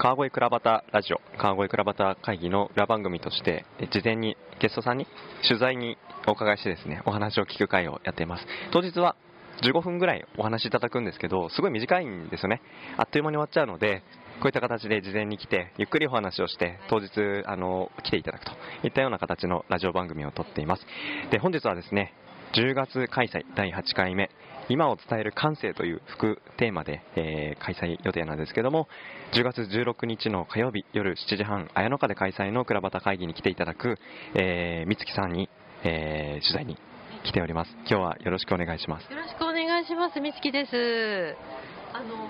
川越倉端ラジオ川越倉端会議の裏番組として事前にゲストさんに取材にお伺いしてですねお話を聞く会をやっています。当日は15分ぐらいお話いただくんですけどすごい短いんですよね。あっという間に終わっちゃうのでこういった形で事前に来てゆっくりお話をして当日あの来ていただくと。いったような形のラジオ番組を撮っています。で本日はですね10月開催第8回目今を伝える感性という副テーマで、えー開催予定なんですけども10月16日の火曜日夜7時半綾野花で開催の倉端会議に来ていただく、えー、美月さんに、えー取材に来ております。今日はよろしくお願いします。よろしくお願いします。みつきです。あの、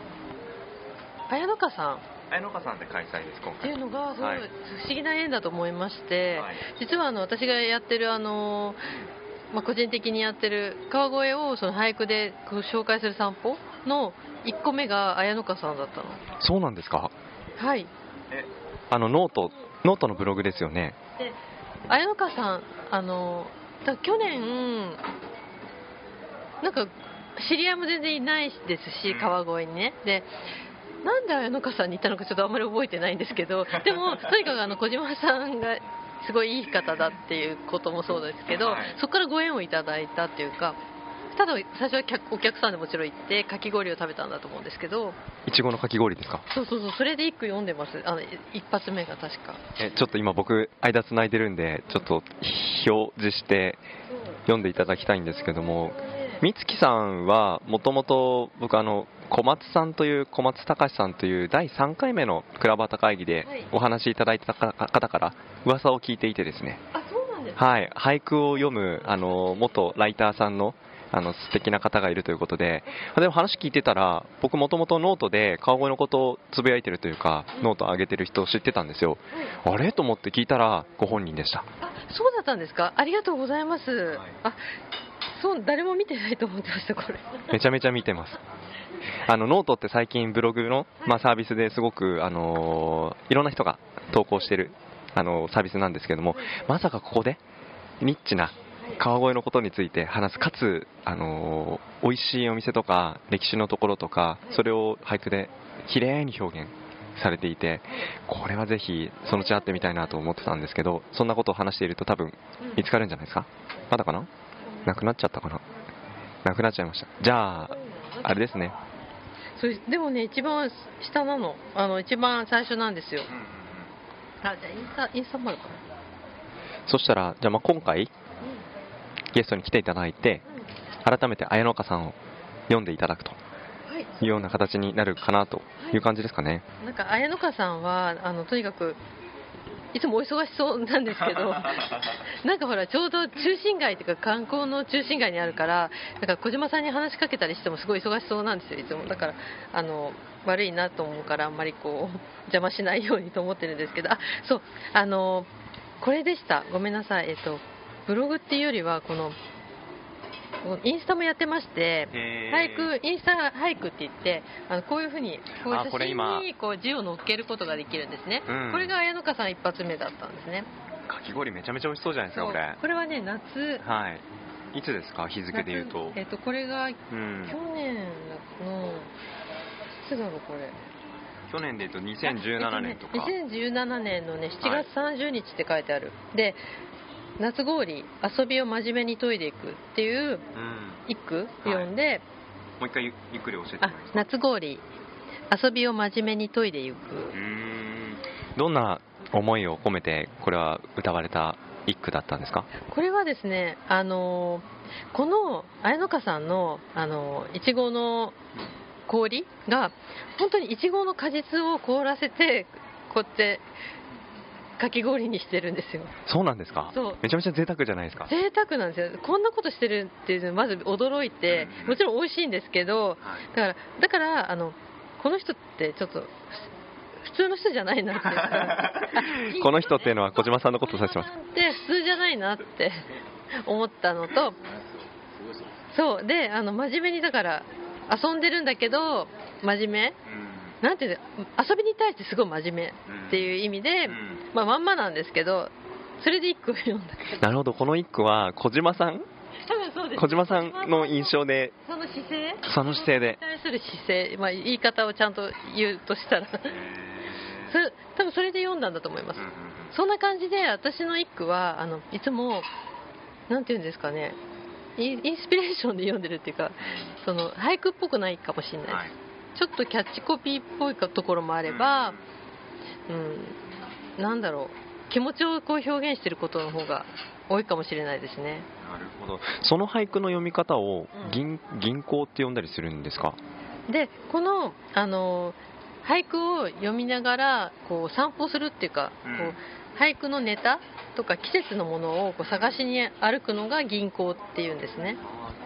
綾野花さん。綾野花さんで開催です今っていうのが、すごい不思議な縁だと思いまして、はい。実はあの私がやってるあの、まあ、個人的にやってる川越をその俳句で紹介する散歩の1個目が綾野花さんだったの。そうなんですか？はい。あのノートノートのブログですよねで、綾野花さん、あの、だ去年、なんか知り合いも全然いないですし、川越にね。でなんで綾野花さんに行ったのかちょっとあんまり覚えてないんですけど、でも、とにかくあの小島さんがすごいいい方だっていうこともそうですけど、はい。そこからご縁をいただいたっていうか、ただ最初は客お客さんでもちろん行って、かき氷を食べたんだと思うんですけど、いちごのかき氷ですか？そうそうそう、それで一句読んでます、あの一発目が確か。えちょっと今僕間つないでるんでちょっと表示して読んでいただきたいんですけども美月さんはもともと僕あの小松さんという小松隆さんという第3回目の倉端会議ではい。お話しいただいたか方から噂を聞いていてですね。はい。俳句を読むあの元ライターさんのあの素敵な方がいるということで。でも話聞いてたら僕もともとノートで川越のことをつぶやいてるというかノートを上げてる人を知ってたんですよ。あれ？と思って聞いたらご本人でした。あそうだったんですか？ありがとうございます、い。あそう誰も見てないと思ってましたこれ。めちゃめちゃ見てますあのノートって最近ブログの、まあ、サービスですごく、あのーいろんな人が投稿してる、あのーサービスなんですけどもまさかここでニッチな川越のことについて話すかつ、あのー美味しいお店とか歴史のところとかそれを俳句で綺麗に表現されていてこれはぜひそのうち会ってみたいなと思ってたんですけどそんなことを話していると多分見つかるんじゃないですか？まだかな？なくなっちゃったかな？なくなっちゃいました。じゃああれですねでもね一番下なの。あの一番最初なんですよ。あじゃあインスタインスタもあるかな。そしたらじゃあまあ今回ゲストに来ていただいて改めて綾野花さんを読んでいただくとはい。いうような形になるかなという感じですかね。なんか綾野花さんはあのとにかくいつもお忙しそうなんですけど なんかほらちょうど中心街っていうか観光の中心街にあるからなんか小島さんに話しかけたりしてもすごい忙しそうなんですよいつも。だからあの悪いなと思うからあんまりこう邪魔しないようにと思ってるんですけどあそうあのこれでした。ごめんなさい。えっとブログっていうよりはこのインスタもやってまして俳句インスタ俳句って言ってあのこういうふうにこう写今真にこう字を載っけることができるんですね、うん。これが綾野花さん一発目だったんですね。かき氷めちゃめちゃ美味しそうじゃないですかこれ。これはね夏。はい。いつですか？日付で言うと。夏。えっとこれがう去ん年のいつだろうこれ。去年で言うと2017年とか、えっとね2017年のね7月30日って書いてある、で夏氷遊びを真面目に研いでいくっていううん。一句読んで、もう一回ゆゆっくり教えてもらあえますか？夏氷遊びを真面目に研いでいく。うーん。どんな思いを込めてこれは歌われた一句だったんですか？これはですね、あのーこの綾野花さんの、あのーいちごの氷が本当にいちごの果実を凍らせてこうやってかき氷にしてるんですよ。そうなんですか？そう。めちゃめちゃ贅沢じゃないですか。贅沢なんですよ。こんなことしてるっていうのまず驚いてうん。もちろん美味しいんですけどはい。だからだからあのこの人ってちょっとふ普通の人じゃないなって この人っていうのは小島さんのことを指してます。小島さんって普通じゃないなって思ったのとそう。であの真面目にだから遊んでるんだけど真面目なんていうの遊びに対してすごい真面目っていう意味で、まあ、まんまなんですけどそれで一句読んだ。なるほどこの一句は小島さん？多分そうです。小島さんの印象でその姿勢？その姿勢で。対する姿勢、まあ、言い方をちゃんと言うとしたら。それ多分それで読んだんだと思います、そんな感じで私の一句はあのいつもなんていうんですかね。インインスピレーションで読んでるっていうかその俳句っぽくないかもしれないです、はいちょっとキャッチコピーっぽいかところもあれば、うん、なんだろう気持ちをこう表現してることの方が多いかもしれないですね。なるほど。その俳句の読み方をうん。銀,、銀行って呼んだりするんですか？でこのあの俳句を読みながらこう散歩するっていうか、うん。こう俳句のネタとか季節のものをこう探しに歩くのが銀行っていうんですね。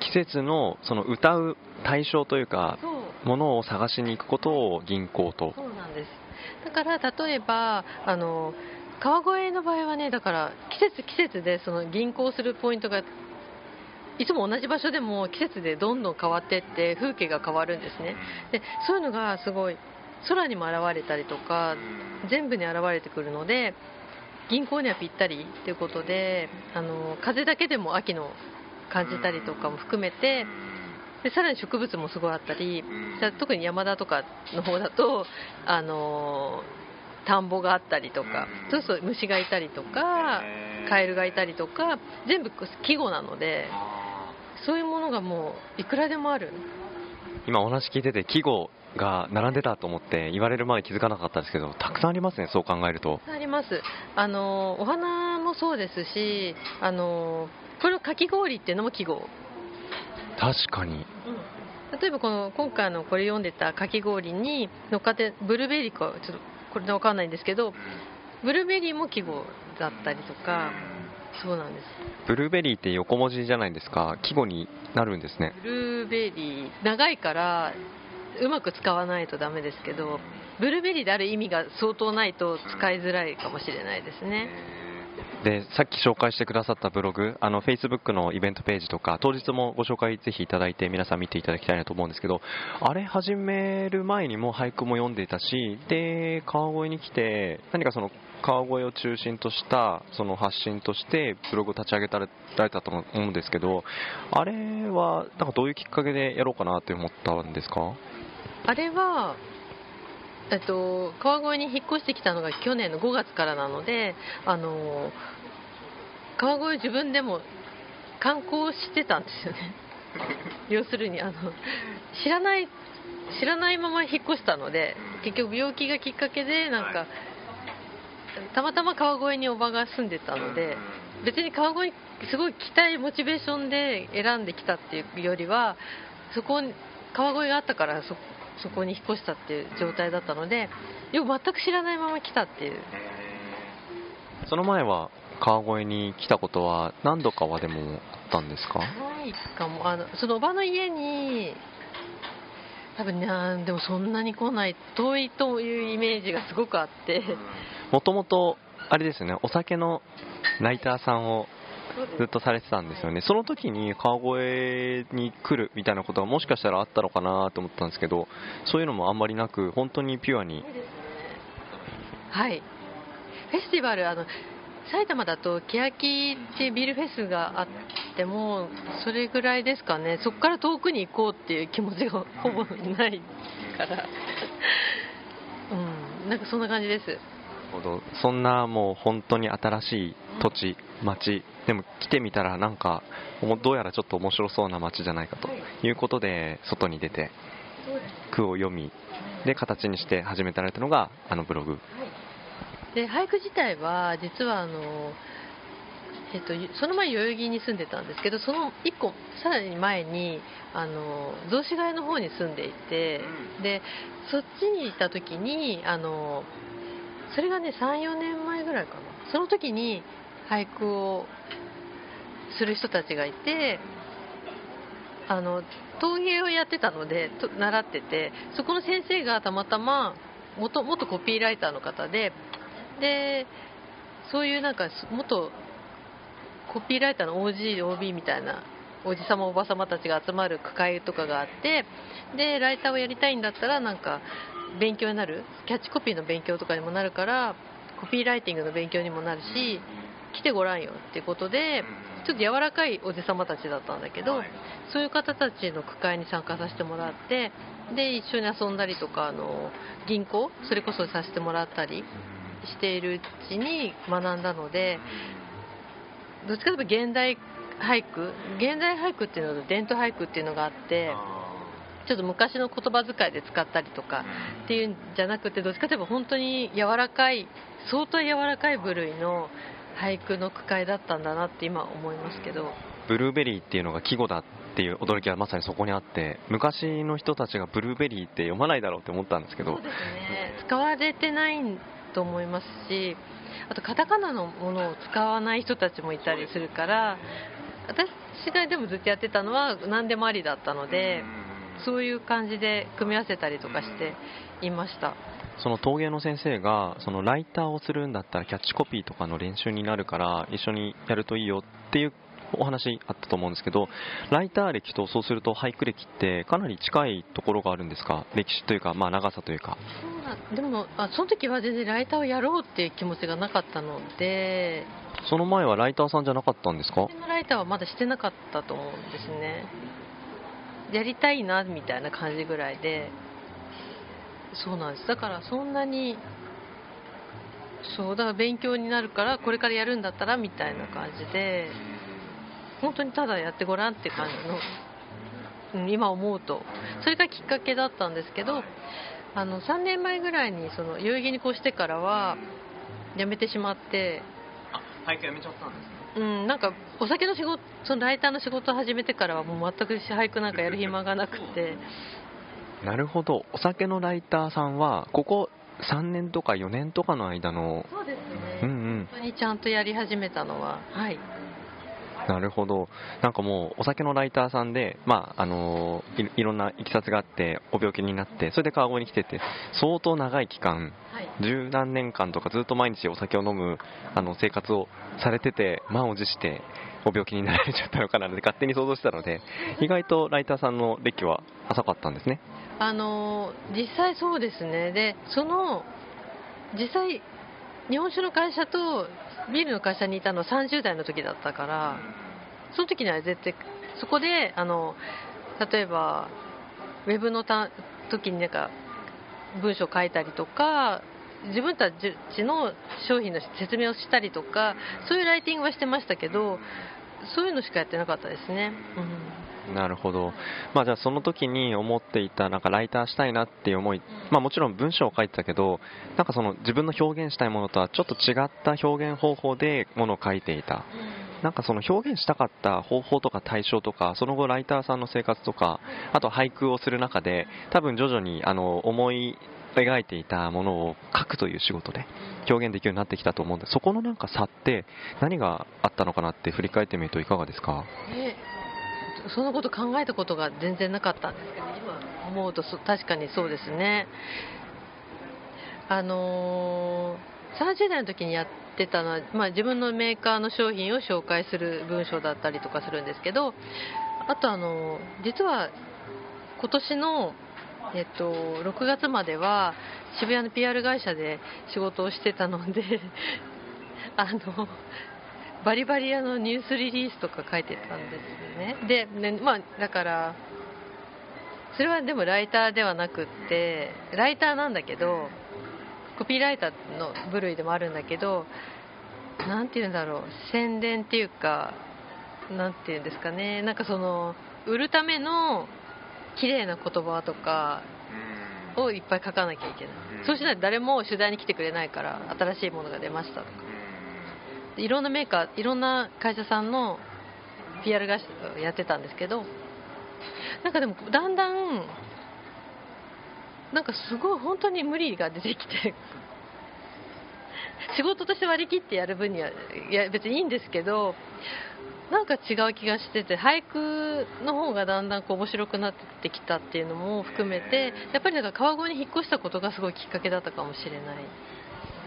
季節のその歌う対象というかものを探しに行くことを銀行と。そうなんです。だから例えばあの川越の場合はねだから季節季節でその銀行するポイントがいつも同じ場所でも季節でどんどん変わってって風景が変わるんですね。でそういうのがすごい空にも現れたりとか全部に現れてくるので銀行にはぴったりということであの風だけでも秋の感じたりとかも含めてでさらに植物もすごいあったり特に山田とかの方だとあの田んぼがあったりとかそうすると虫がいたりとかカエルがいたりとか全部季語なのでそういうものがもういくらでもある。今お話聞いてて季語が並んでたと思って言われるまで気づかなかったですけどたくさんありますねそう考えると。あります。あのお花もそうですしあのこれをかき氷っていうのも季語確かに。例えばこの今回のこれ読んでたかき氷に乗っかってブルーベリーかちょっとこれで分かんないんですけどブルーベリーも季語だったりとかそうなんです。ブルーベリーって横文字じゃないですか。季語になるんですね。ブルーベリー長いからうまく使わないとダメですけどブルーベリーである意味が相当ないと使いづらいかもしれないですねでさっき紹介してくださったブログあの Facebook のイベントページとか当日もご紹介ぜひいただいて皆さん見ていただきたいなと思うんですけどあれ始める前にも俳句も読んでいたしで川越に来て何かその川越を中心としたその発信としてブログを立ち上げられたと思うんですけどあれはなんかどういうきっかけでやろうかなって思ったんですか？あれはえっと、川越に引っ越してきたのが去年の5月からなのであの川越自分でも観光してたんですよね。要するにあの知らない知らないまま引っ越したので結局病気がきっかけでなんかたまたま川越におばが住んでたので別に川越にすごい来たいモチベーションで選んできたっていうよりはそこに川越があったからそそこに引っ越したっていう状態だったのでよく全く知らないまま来たっていう。その前は川越に来たことは何度かはでもあったんですか？ないかも。あのそのおばの家に多分ねでもそんなに来ない遠いというイメージがすごくあって。もともとあれですよねお酒のライターさんをずっとされてたんですよね。その時に川越に来るみたいなことはもしかしたらあったのかなと思ったんですけどそういうのもあんまりなく本当にピュアに。はい。フェスティバルあの埼玉だと欅ってビールフェスがあってもそれぐらいですかね。そこから遠くに行こうっていう気持ちがほぼないから。うん。なんかそんな感じです。そんなもう本当に新しい土地町でも来てみたらなんかどうやらちょっと面白そうな町じゃないかとい。うことで外に出て句を読みで形にして始められたのがあのブログ。で俳句自体は実はあの、えっと、その前代々木に住んでたんですけどその1個さらに前にあの雑司ヶ谷の方に住んでいて、でそっちにいた時にあのそれがね34年前ぐらいかな。その時に俳句をする人たちがいてあの陶芸をやってたので習っててそこの先生がたまたま元元コピーライターの方ででそういうなんか元コピーライターの OG、OB みたいなおじさまおばさまたちが集まる区会とかがあってでライターをやりたいんだったらなんか勉強になるキャッチコピーの勉強とかにもなるからコピーライティングの勉強にもなるし来てごらんよっていうことでちょっと柔らかいおじさまたちだったんだけど、そういう方たちの区会に参加させてもらってで一緒に遊んだりとかあの銀行それこそさせてもらったりしているうちに学んだのでどっちかというと現代俳句現代俳句っていうのと伝統俳句っていうのがあってちょっと昔の言葉遣いで使ったりとかっていうんじゃなくてどっちかといえば本当に柔らかい相当柔らかい部類の俳句の句会だったんだなって今思いますけど。ブルーベリーっていうのが季語だっていう驚きはまさにそこにあって昔の人たちがブルーベリーって読まないだろうって思ったんですけど。そうですね。使われてないと思いますしあとカタカナのものを使わない人たちもいたりするから私がでもずっとやってたのは何でもありだったのでそういう感じで組み合わせたりとかしていましたその陶芸の先生がそのライターをするんだったらキャッチコピーとかの練習になるから一緒にやるといいよっていうお話あったと思うんですけどライター歴とそうすると俳句歴ってかなり近いところがあるんですか？歴史というか、まあ、長さというか。でもあその時は全然ライターをやろうっていう気持ちがなかったので。その前はライターさんじゃなかったんですか？ライターはまだしてなかったと思うんですね。やりたいなみたいな感じぐらいでそうなんです。だからそんなにそうだから勉強になるからこれからやるんだったらみたいな感じで本当にただやってごらんって感じの、うん、今思うと。それがきっかけだったんですけどあの3年前ぐらいにその代々木に越してからは辞めてしまってあ俳句やめちゃったんですね。うん、なんかお酒の仕事そのライターの仕事を始めてからはもう全く俳句なんかやる暇がなくてなるほど。お酒のライターさんはここ3年とか4年とかの間のそうですね。うんうん。本当にちゃんとやり始めたのははい。なるほど。なんかもうお酒のライターさんでまああのいいろんないきさつがあってお病気になってそれで川越に来てて相当長い期間はい。十何年間とかずっと毎日お酒を飲むあの生活をされてて満を持してお病気になられちゃったのかなって勝手に想像してたので意外とライターさんの歴は浅かったんですね。あの実際そうですね。でその実際日本酒の会社とビールの会社にいたのは30代の時だったからその時には絶対そこであの例えばウェブのた時になんか文章書いたりとか自分たちの商品の説明をしたりとかそういうライティングはしてましたけどそういうのしかやってなかったですね、うん、なるほど、まあ、じゃあその時に思っていたなんかライターしたいなっていう思い、まあ、もちろん文章を書いてたけどなんかその自分の表現したいものとはちょっと違った表現方法でものを書いていた。なんかその表現したかった方法とか対象とかその後ライターさんの生活とかあと俳句をする中で多分徐々にあの思い描いていたものを書くという仕事で表現できるようになってきたと思うんでそこのなんか差って何があったのかなって振り返ってみるといかがですか？えそのこと考えたことが全然なかったんですけど今思うと確かにそうですね。あのー30代の時にやってたのは、まあ、自分のメーカーの商品を紹介する文章だったりとかするんですけどあとあの実は今年の、えっと、6月までは渋谷の PR 会社で仕事をしてたので あのバリバリあのニュースリリースとか書いてたんですよね。でね、まあ、だからそれはでもライターではなくってライターなんだけどコピーライターの部類でもあるんだけどなんて言うんだろう宣伝っていうかなんて言うんですかね。なんかその売るための綺麗な言葉とかをいっぱい書かなきゃいけない、そうしないと誰も取材に来てくれないから新しいものが出ましたとか。いろんなメーカーいろんな会社さんの PR 会社をやってたんですけどなんかでもだんだんなんかすごい本当に無理が出てきて仕事として割り切ってやる分にはいや別にいいんですけどなんか違う気がしてて俳句の方がだんだんこう面白くなってきたっていうのも含めてやっぱりなんか川越に引っ越したことがすごいきっかけだったかもしれない。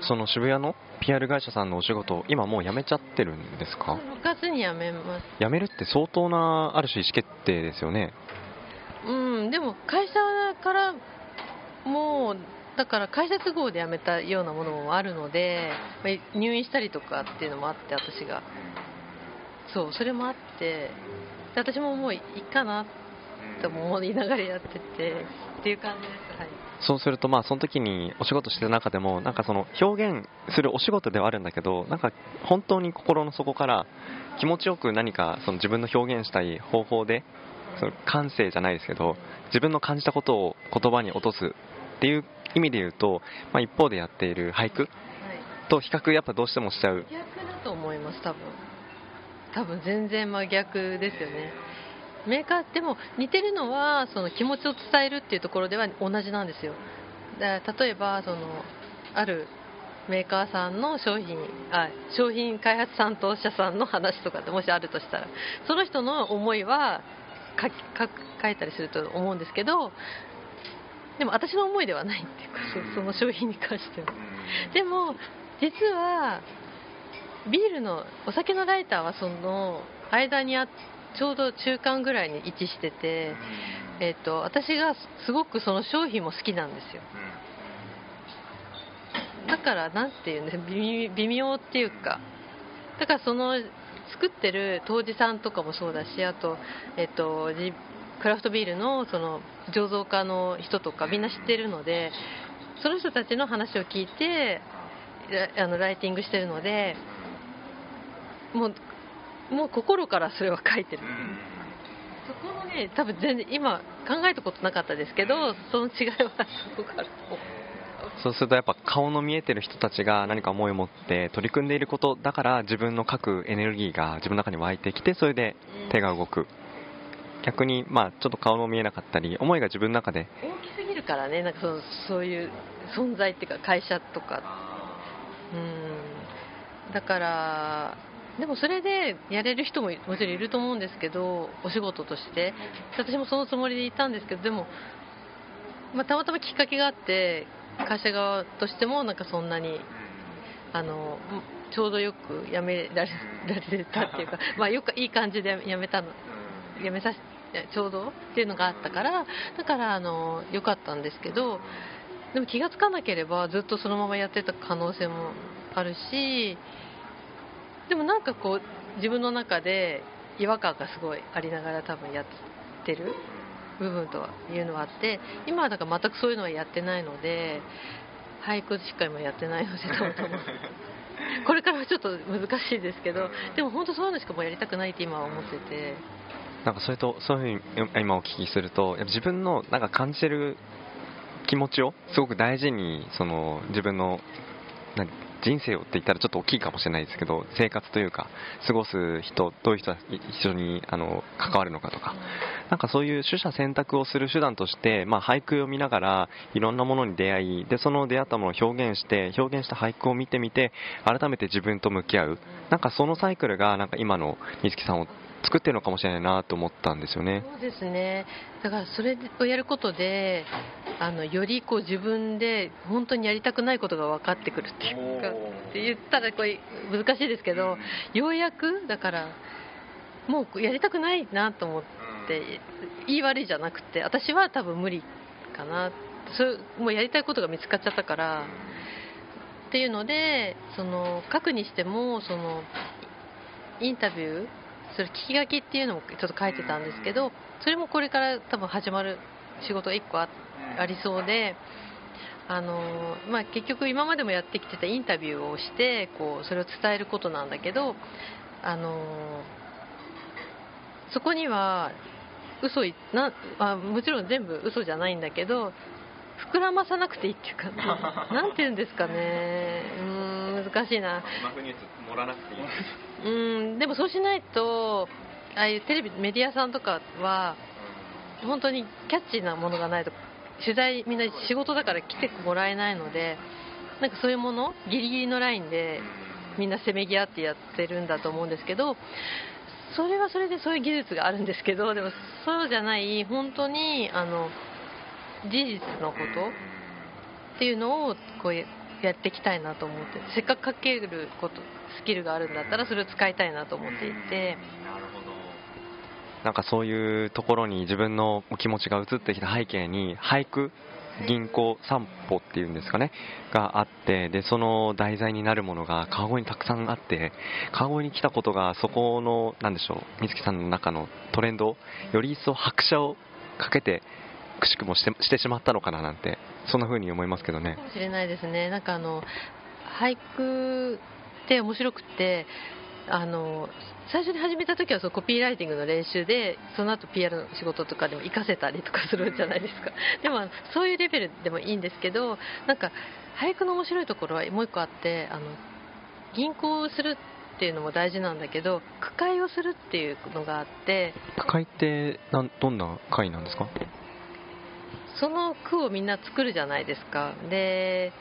その渋谷の PR 会社さんのお仕事今もう辞めちゃってるんですか？6月に辞めます。辞めるって相当なある種意思決定ですよね。うんでも会社からもうだから会社都合で辞めたようなものもあるのでまあ入院したりとかっていうのもあって私がそうそれもあってで私ももういいかなと思いながらやっててっていう感じですはい。そうするとまあその時にお仕事してる中でもなんかその表現するお仕事ではあるんだけどなんか本当に心の底から気持ちよく何かその自分の表現したい方法でその感性じゃないですけど自分の感じたことを言葉に落とすっていう意味で言うと、まあ、一方でやっている俳句はい。と比較やっぱどうしてもしちゃう。逆だと思います多分多分全然真逆ですよね。メーカーでも似てるのはその気持ちを伝えるっていうところでは同じなんですよ。だ例えばそのあるメーカーさんの商品あ商品開発担当者さんの話とかってもしあるとしたらその人の思いは書き書いたりすると思うんですけどでも私の思いではないっていうかその商品に関しては。でも実はビールのお酒のライターはその間にあちょうど中間ぐらいに位置してて、えっと私がすごくその商品も好きなんですよ。だからなんていうんです微微妙っていうか。だからその作ってる杜氏さんとかもそうだしあと,、えっとジクラフトビールのその醸造家の人とかみんな知ってるのでその人たちの話を聞いてラあのライティングしてるのでもうもう心からそれは書いてる。そこのね多分全然今考えたことなかったですけどその違いはすごくあると思う。そうするとやっぱ顔の見えてる人たちが何か思いを持って取り組んでいることだから自分の書くエネルギーが自分の中に湧いてきてそれで手が動く。逆にまあちょっと顔も見えなかったり思いが自分の中で大きすぎるからねなんかそのそういう存在っていうか会社とか。うん。だからでもそれでやれる人ももちろんいると思うんですけどお仕事として。私もそのつもりでいたんですけどでも、まあ、たまたまきっかけがあって会社側としてもなんかそんなにあのちょうどよく辞められたっていうか、まあ、よくいい感じで辞めたの辞めさせちょうどっていうのがあったからだからあの良かったんですけどでも気がつかなければずっとそのままやってた可能性もあるしでもなんかこう自分の中で違和感がすごいありながら多分やってる部分というのはあって今はだから全くそういうのはやってないので俳句しか今やってないのでどうともこれからはちょっと難しいですけどでも本当そういうのしかもうやりたくないって今は思ってて。なんかそれとそういうふうに今お聞きするとやっぱ自分のなんか感じてる気持ちをすごく大事にその自分の人生をって言ったらちょっと大きいかもしれないですけど生活というか過ごす人どういう人が一緒にあの関わるのかとか。なんかそういう取捨選択をする手段として、まあ、俳句を見ながらいろんなものに出会いでその出会ったものを表現して表現した俳句を見てみて改めて自分と向き合う。なんかそのサイクルがなんか今の美月さんを作ってるのかもしれないなと思ったんですよね。そうですね。だからそれをやることであのよりこう自分で本当にやりたくないことが分かってくるっていうかって言ったらこれ難しいですけどようやくだからもうやりたくないなと思って言い悪いじゃなくて私は多分無理かな。そうもうやりたいことが見つかっちゃったからっていうのでその書くにしてもそのインタビューそれ聞き書きっていうのもちょっと書いてたんですけどそれもこれから多分始まる仕事が1個あありそうであの、まあ、結局今までもやってきてたインタビューをしてこうそれを伝えることなんだけどあのそこには嘘いな、まあ、もちろん全部嘘じゃないんだけど膨らまさなくていいっていうか なんて言うんですかね。うーん難しいな。盛らなくていい。うんでもそうしないとああいうテレビメディアさんとかは本当にキャッチーなものがないと取材みんな仕事だから来てもらえないのでなんかそういうものギリギリのラインでみんなせめぎ合ってやってるんだと思うんですけどそれはそれでそういう技術があるんですけどでもそうじゃない本当にあの事実のこと？っていうのをこうやっていきたいなと思って。せっかく書けることスキルがあるんだったらそれを使いたいなと思っていて。なんかそういうところに自分の気持ちが移ってきた背景に俳句銀行散歩っていうんですかね？があってでその題材になるものが川越にたくさんあって川越に来たことがそこのなんでしょう美月さんの中のトレンド？をより一層拍車をかけてくしくもしてしてしまったのかななんてそんな風に思いますけどね。かもしれないですね。なんかあの俳句って面白くってあの最初に始めた時はそのコピーライティングの練習でその後 PR の仕事とかでも活かせたりとかするじゃないですか。でもそういうレベルでもいいんですけどなんか俳句の面白いところはもう一個あってあの銀行をするっていうのも大事なんだけど句会をするっていうのがあって句会ってなんどんな会なんですか？その句をみんな作るじゃないですか。で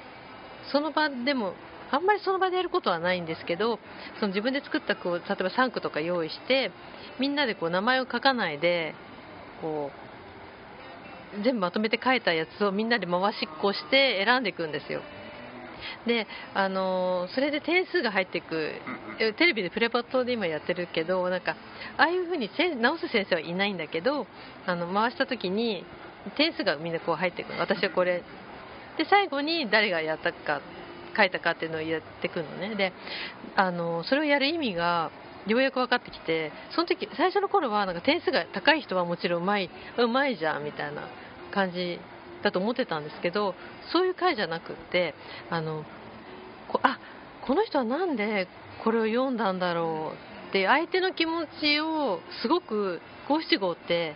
その場でもあんまりその場でやることはないんですけどその自分で作った句を例えば3句とか用意してみんなでこう名前を書かないでこう全部まとめて書いたやつをみんなで回しっこして選んでいくんですよ。であのそれで点数が入っていくえテレビでプレパットで今やってるけどなんかああいうふうに直す先生はいないんだけどあの回した時に点数がみんなこう入ってくの。私はこれ。で最後に誰がやったか書いたかっていうのをやってくるのね。であのそれをやる意味がようやく分かってきてその時最初の頃はなんか点数が高い人はもちろんうまいうまいじゃんみたいな感じだと思ってたんですけどそういう回じゃなくってあのこあこの人はなんでこれを読んだんだろうって相手の気持ちをすごく五七五って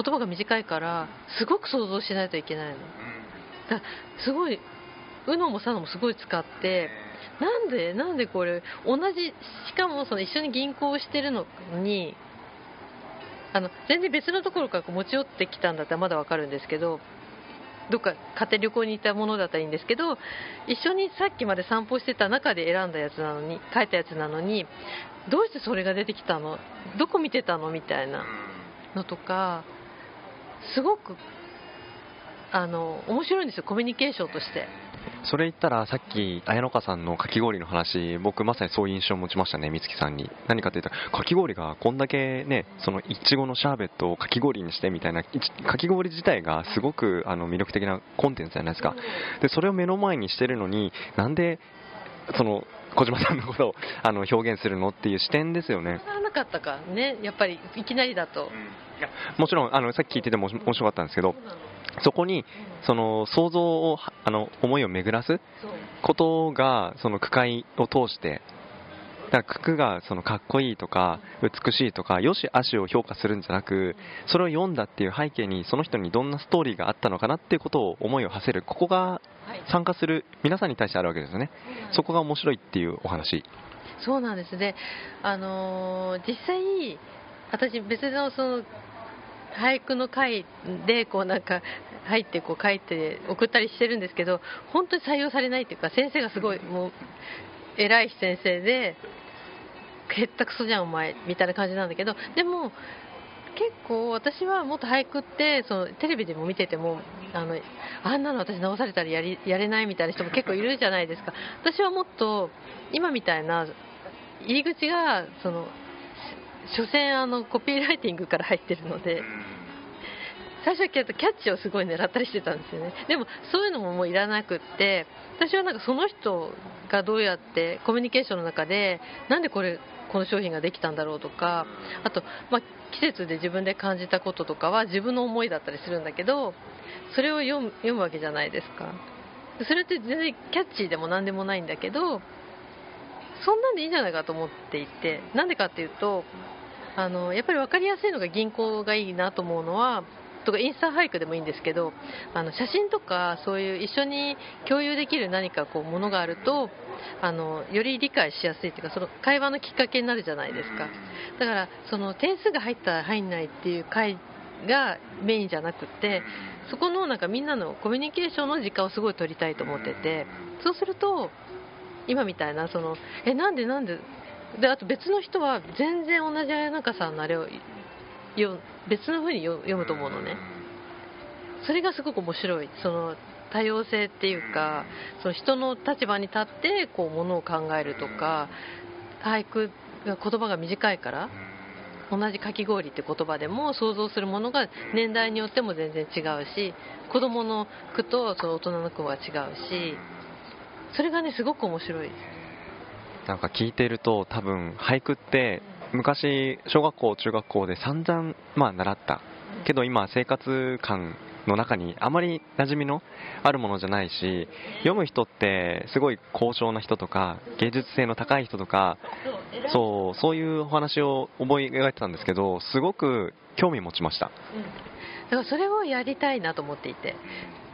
言葉が短いからすごく想像しないといけないの。だすごい UNO も SANO もすごい使ってなんでなんでこれ同じしかもその一緒に銀行をしてるのにあの全然別のところからこう持ち寄ってきたんだったらまだわかるんですけどどっか家庭旅行に行ったものだったらいいんですけど一緒にさっきまで散歩してた中で選んだやつなのに書いたやつなのにどうしてそれが出てきたの？どこ見てたの？みたいなのとかすごくあの面白いんですよコミュニケーションとして。それ言ったらさっき綾乃香さんのかき氷の話僕まさにそういう印象を持ちましたね美月さんに。何かというとかき氷がこんだけねそのいちごのシャーベットをかき氷にしてみたいなかき氷自体がすごくあの魅力的なコンテンツじゃないですか。でそれを目の前にしてるのになんでその小島さんのことを あの表現するのっていう視点ですよね。なかったかね。やっぱりいきなりだと、もちろんあのさっき聞いてても面白かったんですけどそこにその想像をあの思いを巡らすことがその句会を通してだから句がそのかっこいいとか美しいとかよし悪しを評価するんじゃなくそれを読んだっていう背景にその人にどんなストーリーがあったのかなっていうことを思いを馳せる。ここが参加する皆さんに対してあるわけですよね。そこが面白いっていうお話。そうなんですね。あのー、実際私別のその俳句の会でこうなんか入ってこう書いて送ったりしてるんですけど本当に採用されないっていうか先生がすごいもう偉い先生でへったくそじゃんお前みたいな感じなんだけどでも結構私はもっと俳句ってそのテレビでも見ててもあのあんなの私直されたらやりやれないみたいな人も結構いるじゃないですか。私はもっと今みたいな入り口がその所詮あのコピーライティングから入ってるので最初はキャッチをすごい狙ったりしてたんですよね。でもそういうのももういらなくって私はなんかその人がどうやってコミュニケーションの中でなんでこれこの商品ができたんだろうとかあと、まあ、季節で自分で感じたこととかは自分の思いだったりするんだけどそれを読む読むわけじゃないですか。それって全然キャッチーでも何でもないんだけどそんなんでいいんじゃないかと思っていてなんでかっていうとあのやっぱり分かりやすいのが銀行がいいなと思うのはとかインスタ俳句でもいいんですけどあの写真とかそういう一緒に共有できる何かこうものがあるとあのより理解しやすいというかその会話のきっかけになるじゃないですか。だからその点数が入った入んないっていう回がメインじゃなくてそこのなんかみんなのコミュニケーションの時間をすごい取りたいと思っててそうすると今みたいなそのえなんでなんでであと別の人は全然同じ綾中さんのあれをよ別の風に読むと思うのね。それがすごく面白い。その多様性っていうかその人の立場に立ってこうものを考えるとか俳句が言葉が短いから同じかき氷って言葉でも想像するものが年代によっても全然違うし子供の句とその大人の句は違うしそれがねすごく面白い。なんか聞いてると多分俳句って昔小学校中学校で散々まあ習った。けど今生活感の中にあまり馴染みのあるものじゃないし読む人ってすごい高尚な人とか芸術性の高い人とかそうそういうお話を思い描いてたんですけどすごく興味持ちました、うん、だからそれをやりたいなと思っていて。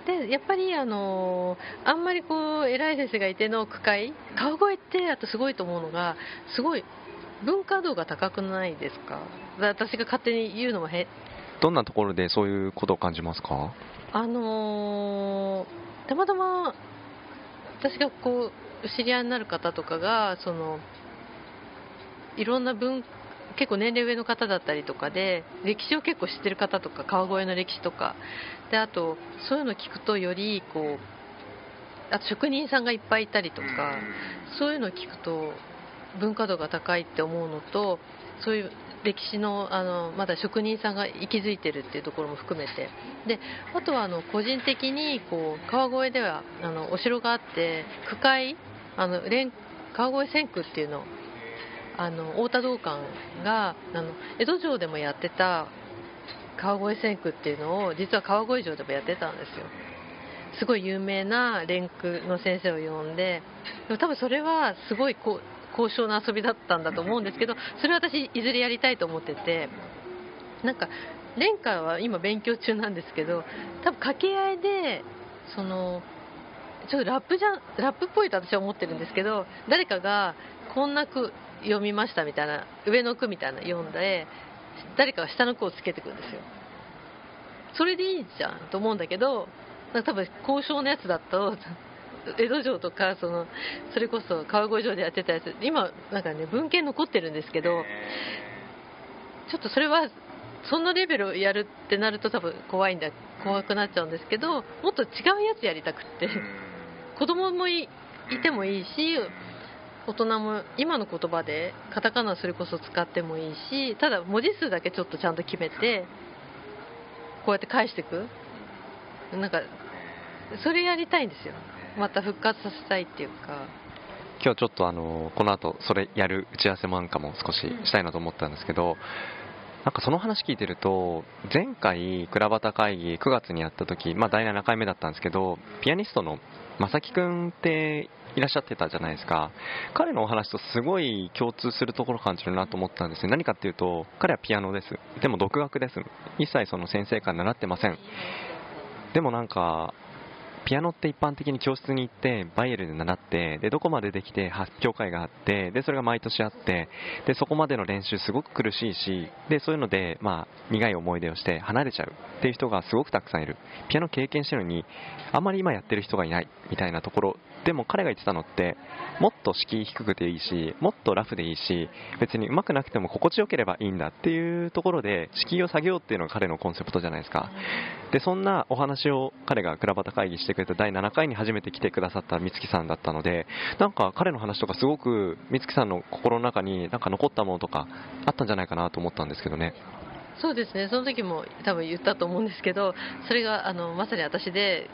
でやっぱりあのあんまりこう偉い先生がいての句会川越ってあとすごいと思うのがすごい文化度が高くないですか？私が勝手に言うのもどんなところでそういうことを感じますか？あのー、たまたま私がこう知り合いになる方とかがそのいろんな文結構年齢上の方だったりとかで歴史を結構知ってる方とか川越の歴史とか。であとそういうの聞くとよりこうあと職人さんがいっぱいいたりとかそういうのを聞くと文化度が高いって思うのとそういう歴史のあのまだ職人さんが息づいてるっていうところも含めて。であとはあの個人的にこう川越ではあのお城があって区会あの川越千区っていうのあの太田道館があの江戸城でもやってた川越千区っていうのを実は川越城でもやってたんですよ。すごい有名な連句の先生を呼んで多分それはすごいこう高尚な遊びだったんだと思うんですけど それは私いずれやりたいと思っててなんか蓮華は今勉強中なんですけど多分掛け合いでそのちょっとラップじゃラップっぽいと私は思ってるんですけど誰かがこんな句読みましたみたいな上の句みたいな読んで誰かが下の句をつけてくるんですよ。それでいいじゃんと思うんだけど多分交渉のやつだと江戸城とかそのそれこそ川越城でやってたやつ今なんかね文献残ってるんですけどちょっとそれはそんなレベルやるってなると多分怖いんだ怖くなっちゃうんですけどもっと違うやつやりたくって子供もいてもいいし大人も今の言葉でカタカナそれこそ使ってもいいしただ文字数だけちょっとちゃんと決めてこうやって返していく。なんかそれやりたいんですよまた復活させたいっていうか。今日ちょっとあのこの後それやる打ち合わせもなんかも少ししたいなと思ったんですけど、なんかその話聞いてると前回倉端会議9月にやった時、まあ、第7回目だったんですけどピアニストの正木君っていらっしゃってたじゃないですか。彼のお話とすごい共通するところ感じるなと思ったんですよ。何かっていうと彼はピアノです。でも独学です。一切その先生から習ってません。でもなんかピアノって一般的に教室に行ってバイエルで習ってでどこまでできて発表会があってでそれが毎年あってでそこまでの練習すごく苦しいしでそういうので、まあ、苦い思い出をして離れちゃうっていう人がすごくたくさんいる。ピアノ経験してるのにあんまり今やってる人がいないみたいなところでも彼が言ってたのってもっと敷居低くていいしもっとラフでいいし別に上手くなくても心地よければいいんだっていうところで敷居を下げようっていうのが彼のコンセプトじゃないですか。でそんなお話を彼が倉端会議してくれた第7回に初めて来てくださった美月さんだったのでなんか彼の話とかすごく美月さんの心の中になんか残ったものとかあったんじゃないかなと思ったんですけどね。そうですね。その時も多分言ったと思うんですけどそれがあのまさに私で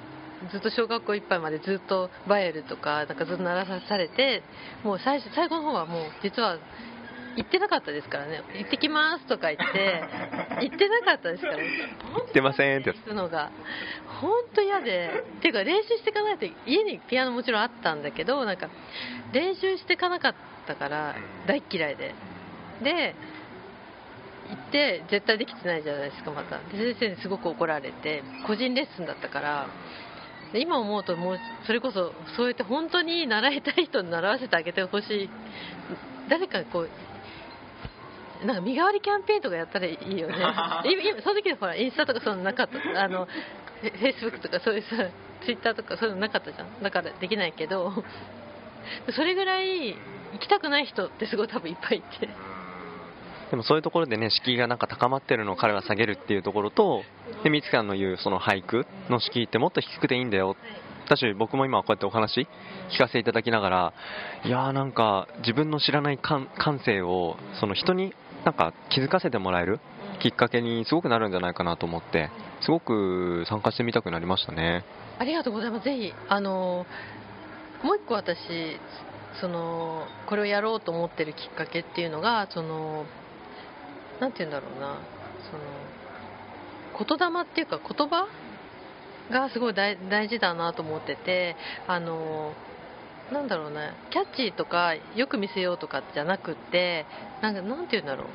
ずっと小学校いっぱいまでずっとバイエルとかなんかずっと鳴らされてもう最初最後の方はもう実は行ってなかったですからね。行ってきますとか言って 行ってなかったですから。行ってませんって行くのが本当嫌で。っていうか練習していかないと家にピアノもちろんあったんだけどなんか練習していかなかったから大嫌いで。で行って絶対できてないじゃないですかまた。で先生にすごく怒られて個人レッスンだったからで今思うともうそれこそそうやって本当に習いたい人に習わせてあげてほしい。誰かこうなんか身代わりキャンペーンとかやったらいいよね。今その時はほらインスタとかそういうのなかった。あのフェイスブックとかそういうさツイッターとかそういうのなかったじゃん。だからできないけど。それぐらい行きたくない人ってすごい多分いっぱいいて。でもそういうところでね敷居がなんか高まってるのを彼は下げるっていうところとで三木さんの言うその俳句の敷居ってもっと低くていいんだよ。私僕も今こうやってお話聞かせていただきながらいやーなんか自分の知らない感性をその人になんか気づかせてもらえるきっかけにすごくなるんじゃないかなと思ってすごく参加してみたくなりましたね。ありがとうございます。ぜひあのもう一個私そのこれをやろうと思ってるきっかけっていうのがそのなんて言うんだろうな。その言霊っていうか言葉がすごい大大事だなと思っててあのなんだろうね。キャッチーとかよく見せようとかじゃなくってなんかなんて言うんだろう。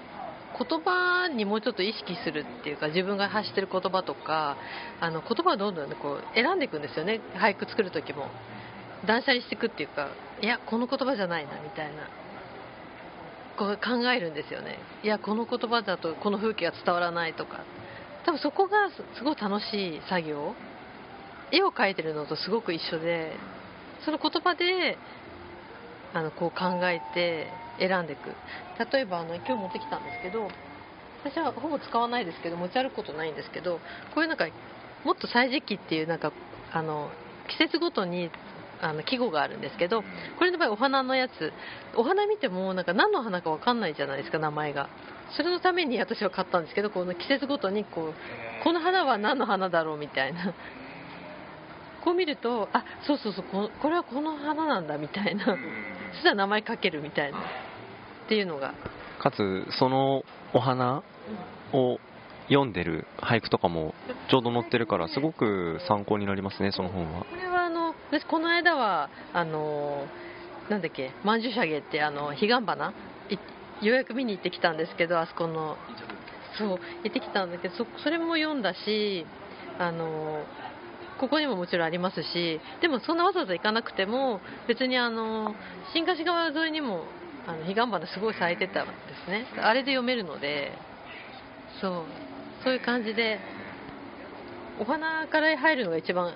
言葉にもうちょっと意識するっていうか自分が発してる言葉とかあの言葉をどんどんこう選んでいくんですよね。俳句作る時も。断捨離していくっていうかいやこの言葉じゃないなみたいな。こう考えるんですよね。いやこの言葉だとこの風景が伝わらないとか。多分そこがすごい楽しい作業。絵を描いてるのとすごく一緒でその言葉であのこう考えて選んでいく。例えばあの今日持ってきたんですけど私はほぼ使わないですけど持ち歩くことないんですけどこういうなんかもっと歳時記っていうなんかあの季節ごとにあの季語があるんですけどこれの場合お花のやつお花見てもなんか何の花か分かんないじゃないですか名前が。それのために私は買ったんですけどこの季節ごとにこうこの花は何の花だろうみたいな。こう見るとあそうそうそうここれはこの花なんだみたいな。そしたら名前書けるみたいな。っていうのが。かつそのお花を読んでる俳句とかもちょうど載ってるからすごく参考になりますねその本は私この間はあのなんだっけ曼珠沙華ってあの彼岸花ようやく見に行ってきたんですけどあそこのそう行ってきたんだけどそそれも読んだしあのここにももちろんありますしでもそんなわざわざ行かなくても別にあの新河岸川沿いにもあの彼岸花すごい咲いてたんですね。あれで読めるのでそうそういう感じでお花から入るのが一番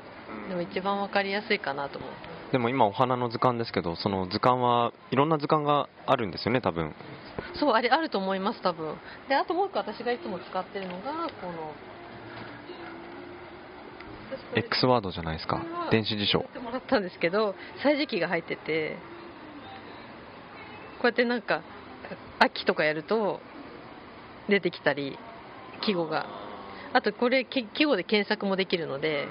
でも一番分かりやすいかなと思う。でも今お花の図鑑ですけどその図鑑はいろんな図鑑があるんですよね多分。そうあれあると思います多分。であともう一個私がいつも使ってるのがこの X ワードじゃないですか。電子辞書。やってもらったんですけど歳時記が入っててこうやってなんか秋とかやると出てきたり季語が。あとこれき季語で検索もできるので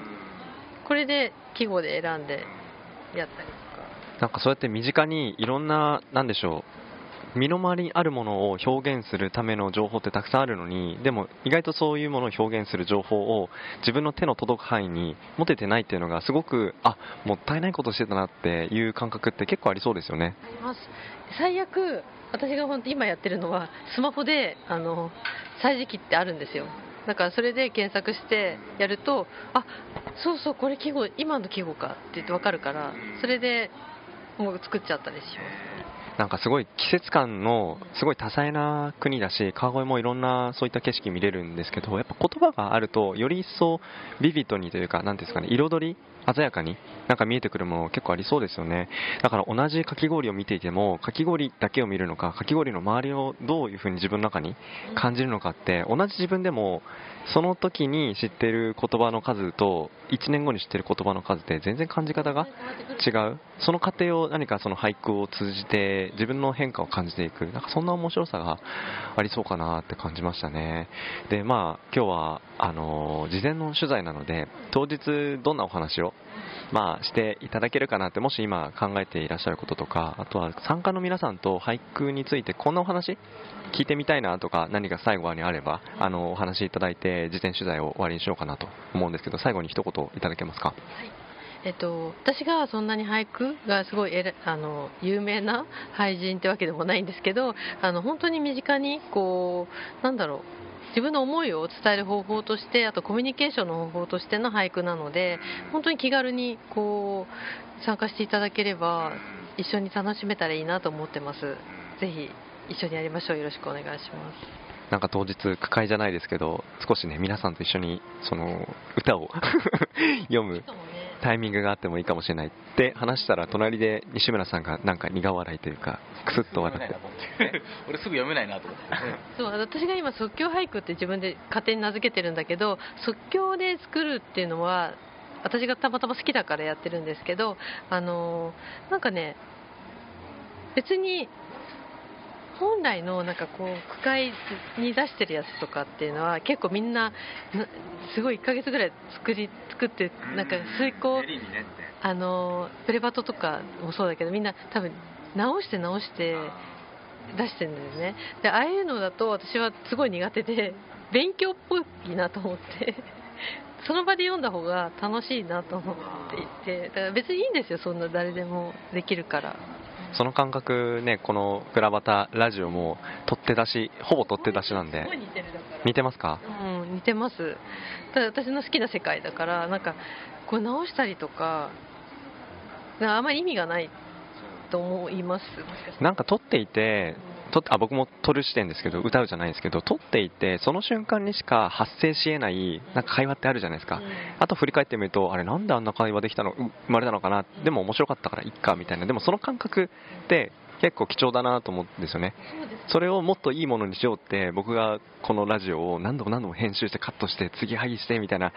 これで季語で選んでやったりとか。なんかそうやって身近にいろんななんでしょう身の回りにあるものを表現するための情報ってたくさんあるのにでも意外とそういうものを表現する情報を自分の手の届く範囲に持ててないっていうのがすごくあもったいないことしてたなっていう感覚って結構ありそうですよね。あります。最悪私が本当今やってるのはスマホであの歳時記ってあるんですよだからそれで検索してやるとあそうそうこれ季語今の季語かって言って分かるからそれでもう作っちゃったりします。なんかすごい季節感のすごい多彩な国だし川越もいろんなそういった景色見れるんですけどやっぱ言葉があるとより一層ビビッドにというかなんですかね彩り鮮やかになんか見えてくるもの結構ありそうですよね。だから同じかき氷を見ていてもかき氷だけを見るのかかき氷の周りをどういうふうに自分の中に感じるのかって同じ自分でもその時に知ってる言葉の数と1年後に知ってる言葉の数って全然感じ方が違う？その過程を何かその俳句を通じて自分の変化を感じていく？なんかそんな面白さがありそうかなって感じましたね。でまあ今日はあの事前の取材なので当日どんなお話をまあ、していただけるかなってもし今考えていらっしゃることとかあとは参加の皆さんと俳句についてこんなお話聞いてみたいなとか何か最後にあればあのお話いただいて事前取材を終わりにしようかなと思うんですけど最後に一言いただけますか、はい。えっと、私がそんなに俳句がすごいえあの有名な俳人ってわけでもないんですけどあの本当に身近にこうなんだろう自分の思いを伝える方法としてあとコミュニケーションの方法としての俳句なので本当に気軽にこう参加していただければ一緒に楽しめたらいいなと思ってます。ぜひ一緒にやりましょう。よろしくお願いしますなんか当日句会じゃないですけど少しね皆さんと一緒にその歌を 読むタイミングがあってもいいかもしれないって話したら隣で西村さんがなんか苦笑いというかクスッと笑って。俺すぐ読めないなと思って。そう私が今即興俳句って自分で勝手に名付けてるんだけど即興で作るっていうのは私がたまたま好きだからやってるんですけどあのなんかね別に本来のなんかこう区会に出してるやつとかっていうのは結構みんなすごい1ヶ月ぐらい作り作ってなんか遂行あのプレバトとかもそうだけどみんな多分直して直して出してるんですね。でああいうのだと私はすごい苦手で勉強っぽいなと思って その場で読んだ方が楽しいなと思っていてだから別にいいんですよそんな誰でもできるからその感覚ねこの「クラバタラジオ」も取って出しほぼ取って出しなんで。似てますか？うん、似てます。ただ私の好きな世界だからなんかこれ直したりとかあんまり意味がないと思います。なんか撮っていて撮っあ僕も撮る視点ですけど歌うじゃないですけど撮っていてその瞬間にしか発生しえないなんか会話ってあるじゃないですか、うん。あと振り返ってみるとあれなんであんな会話できたのう生まれたのかな。でも面白かったからいっかみたいな。でもその感覚って結構貴重だなと思うんですよね。それをもっといいものにしようって僕がこのラジオを何度も何度も編集してカットして次はいしてみたいな。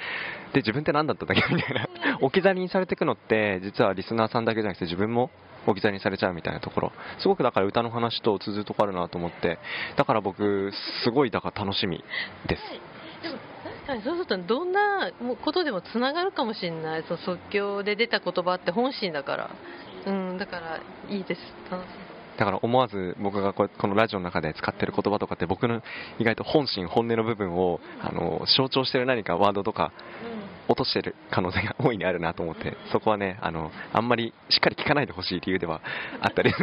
で自分って何だったんだっけみたいな。置き去りにされていくのって実はリスナーさんだけじゃなくて自分も置き去りにされちゃうみたいなところ。すごくだから歌の話と通ずるとこあるなと思って。だから僕すごいだから楽しみです。でも確かにそうするとどんなことでもつながるかもしれない。その即興で出た言葉って本心だから。うんだからいいです。楽しいだから思わず僕がこのラジオの中で使ってる言葉とかって僕の意外と本心本音の部分をあの象徴してる何かワードとか落としてる可能性が大いにあるなと思ってそこはねあのあんまりしっかり聞かないでほしい理由ではあったり。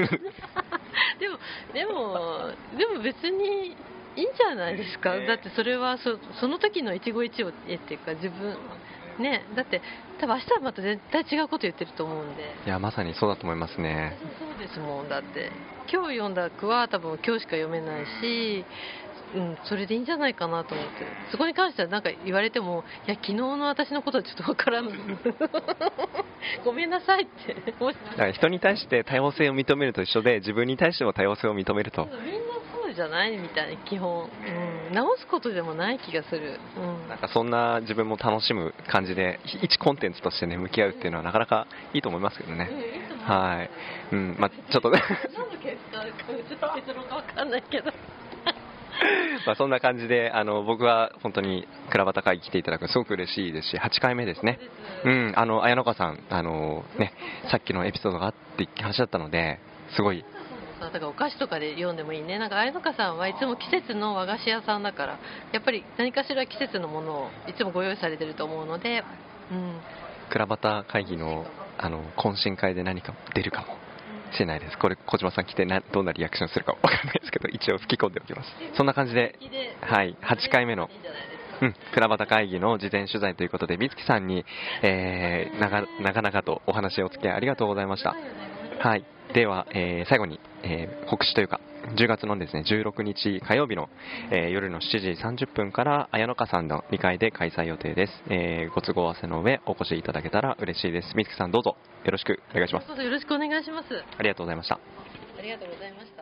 でもでもでも別にいいんじゃないですか、ね。だってそれはそその時の一期一会っていうか自分ねだって多分明日はまた絶対違うこと言ってると思うんで。いやまさにそうだと思いますね。そうですもんだって。今日読んだ句は多分今日しか読めないし、うん、それでいいんじゃないかなと思って。そこに関しては何か言われてもいや昨日の私のことはちょっとわからん ごめんなさいって。だから人に対して多様性を認めると一緒で自分に対しても多様性を認めると。みんなじゃない？みたいな基本、うん、直すことでもない気がする、うん、なんかそんな自分も楽しむ感じで一コンテンツとしてね向き合うっていうのはなかなかいいと思いますけどね。うんはい。うん。まあちょっとね。結論かわかんないけど。まあそんな感じであの僕は本当にクラバタ会来ていただくのすごく嬉しいですし8回目ですね。うん。あの綾野川さんあのねさっきのエピソードがあって話だったのですごいだからお菓子とかで読んでもいいね。なんか綾香さんはいつも季節の和菓子屋さんだからやっぱり何かしら季節のものをいつもご用意されてると思うので、うん、クラバタ会議のあの懇親会で何か出るかもしれないです。これ小島さん来てなどんなリアクションするかわかんないですけど一応吹き込んでおきます。そんな感じではい8回目のうん、クラバタ会議の事前取材ということで、美月さんに、えー、長長々とお話をお付き合いありがとうございました。はい。では、えー最後に、えー告知というか、10月のですね、16日火曜日の、えー夜の7時30分から、綾野香さんの2階で開催予定です。えーご都合合わせの上、お越しいただけたら嬉しいです。美月さんどうぞよろしくお願いします。どうぞよろしくお願いしますありがとうございました。ありがとうございました